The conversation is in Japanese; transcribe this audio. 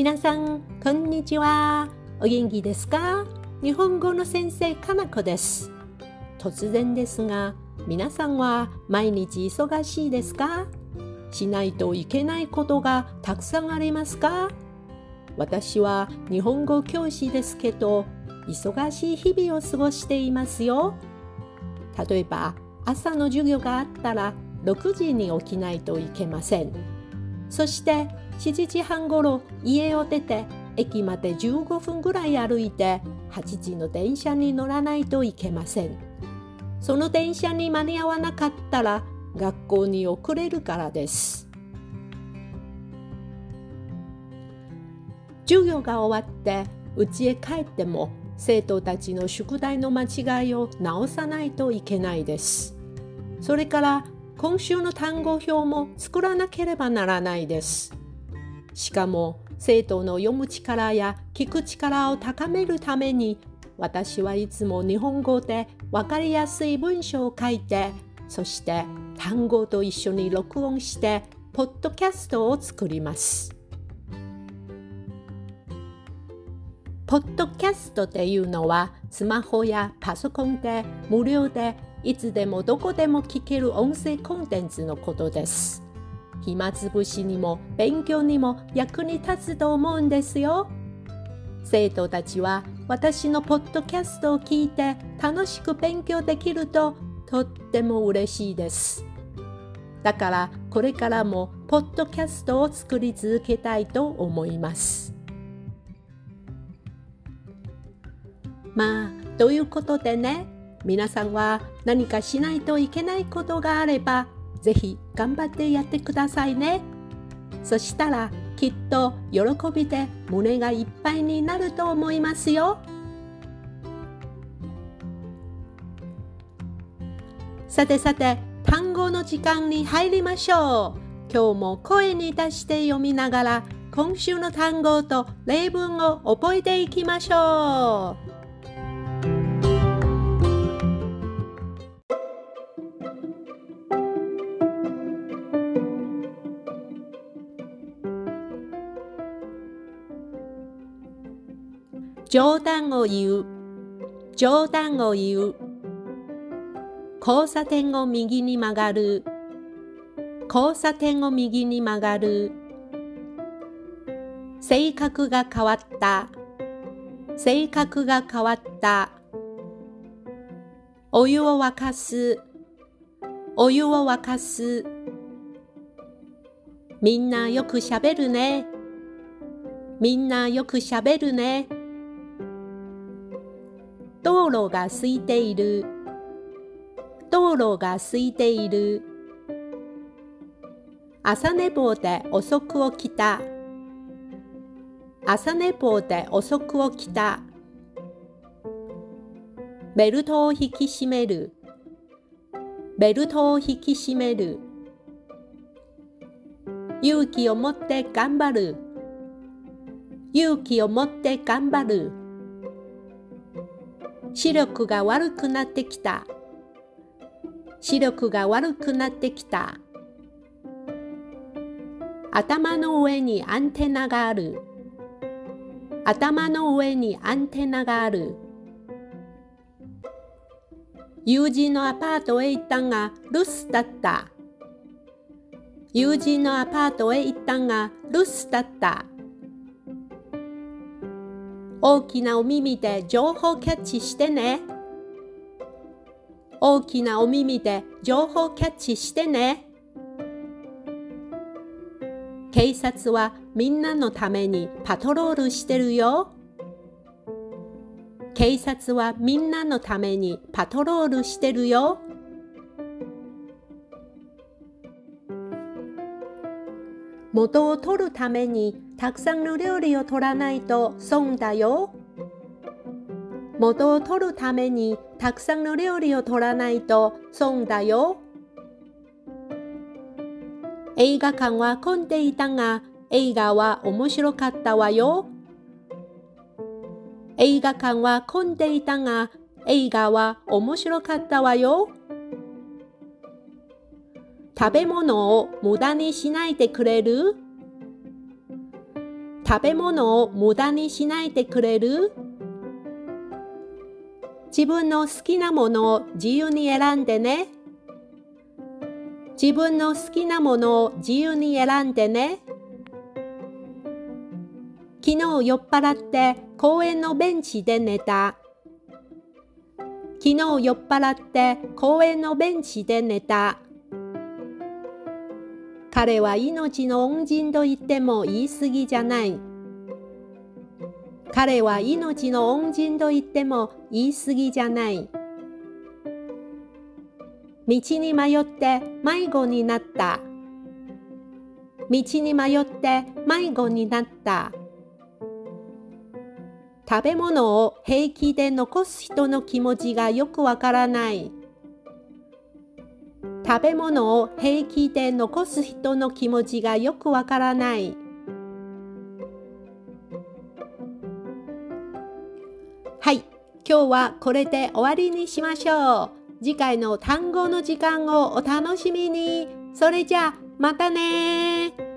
皆さん、こんにちは。お元気ですか？日本語の先生、かなこです。突然ですが、皆さんは毎日忙しいですか？しないといけないことがたくさんありますか？私は日本語教師ですけど、忙しい日々を過ごしていますよ。例えば、朝の授業があったら6時に起きないといけません。そして7時半ごろ家を出て駅まで15分ぐらい歩いて8時の電車に乗らないといけません。その電車に間に合わなかったら学校に遅れるからです。授業が終わって家へ帰っても生徒たちの宿題の間違いを直さないといけないです。それから今週の単語表も作らなければならないです。しかも生徒の読む力や聞く力を高めるために私はいつも日本語で分かりやすい文章を書いてそして単語と一緒に録音してポッドキャストを作ります。ポッドキャストっていうのはスマホやパソコンで無料でいつでもどこでも聞ける音声コンテンツのことです。暇つぶしにも勉強にも役に立つと思うんですよ。生徒たちは私のポッドキャストを聞いて楽しく勉強できるととっても嬉しいです。だからこれからもポッドキャストを作り続けたいと思います。まあということでね皆さんは何かしないといけないことがあればぜひ頑張ってやってくださいね。そしたらきっと喜びで胸がいっぱいになると思いますよ。さてさて単語の時間に入りましょう。今日も声に出して読みながら今週の単語と例文を覚えていきましょう。冗談を言う。冗談を言う。交差点を右に曲がる。交差点を右に曲がる。性格が変わった。性格が変わった。お湯を沸かす。お湯を沸かす。みんなよくしゃべるね。みんなよくしゃべるね。道路が空いている。道路が空いている。朝寝坊で遅く起きた。朝寝坊で遅く起きた。ベルトを引き締める。ベルトを引き締める。勇気を持って頑張る。勇気を持って頑張る。視力が悪くなってきた。視力が悪くなってきた。頭の上にアンテナがある。頭の上にアンテナがある。友人のアパートへ行ったが留守だった。友人のアパートへ行ったが留守だった。大きなお耳で情報キャッチしてね。大きなお耳で情報キャッチしてね。警察はみんなのためにパトロールしてるよ。警察はみんなのためにパトロールしてるよ。元を取るためにたくさんの料理を取らないと損だよ。元を取るためにたくさんの料理を取らないと損だよ。映画館は混んでいたが映画は面白かったわよ。映画館は混んでいたが映画は面白かったわよ。食べ物を無駄にしないでくれる？食べ物を無駄にしないでくれる？自分の好きなものを自由に選んでね。自分の好きなものを自由に選んでね。昨日酔っ払って公園のベンチで寝た。昨日酔っ払って公園のベンチで寝た。彼は命の恩人と言っても言い過ぎじゃない。彼は命の恩人と言っても言い過ぎじゃない。道に迷って迷子になった。道に迷って迷子になった。食べ物を平気で残す人の気持ちがよくわからない。食べ物を平気で残す人の気持ちがよくわからない。はい、今日はこれで終わりにしましょう。次回の単語の時間をお楽しみに。それじゃあ、またね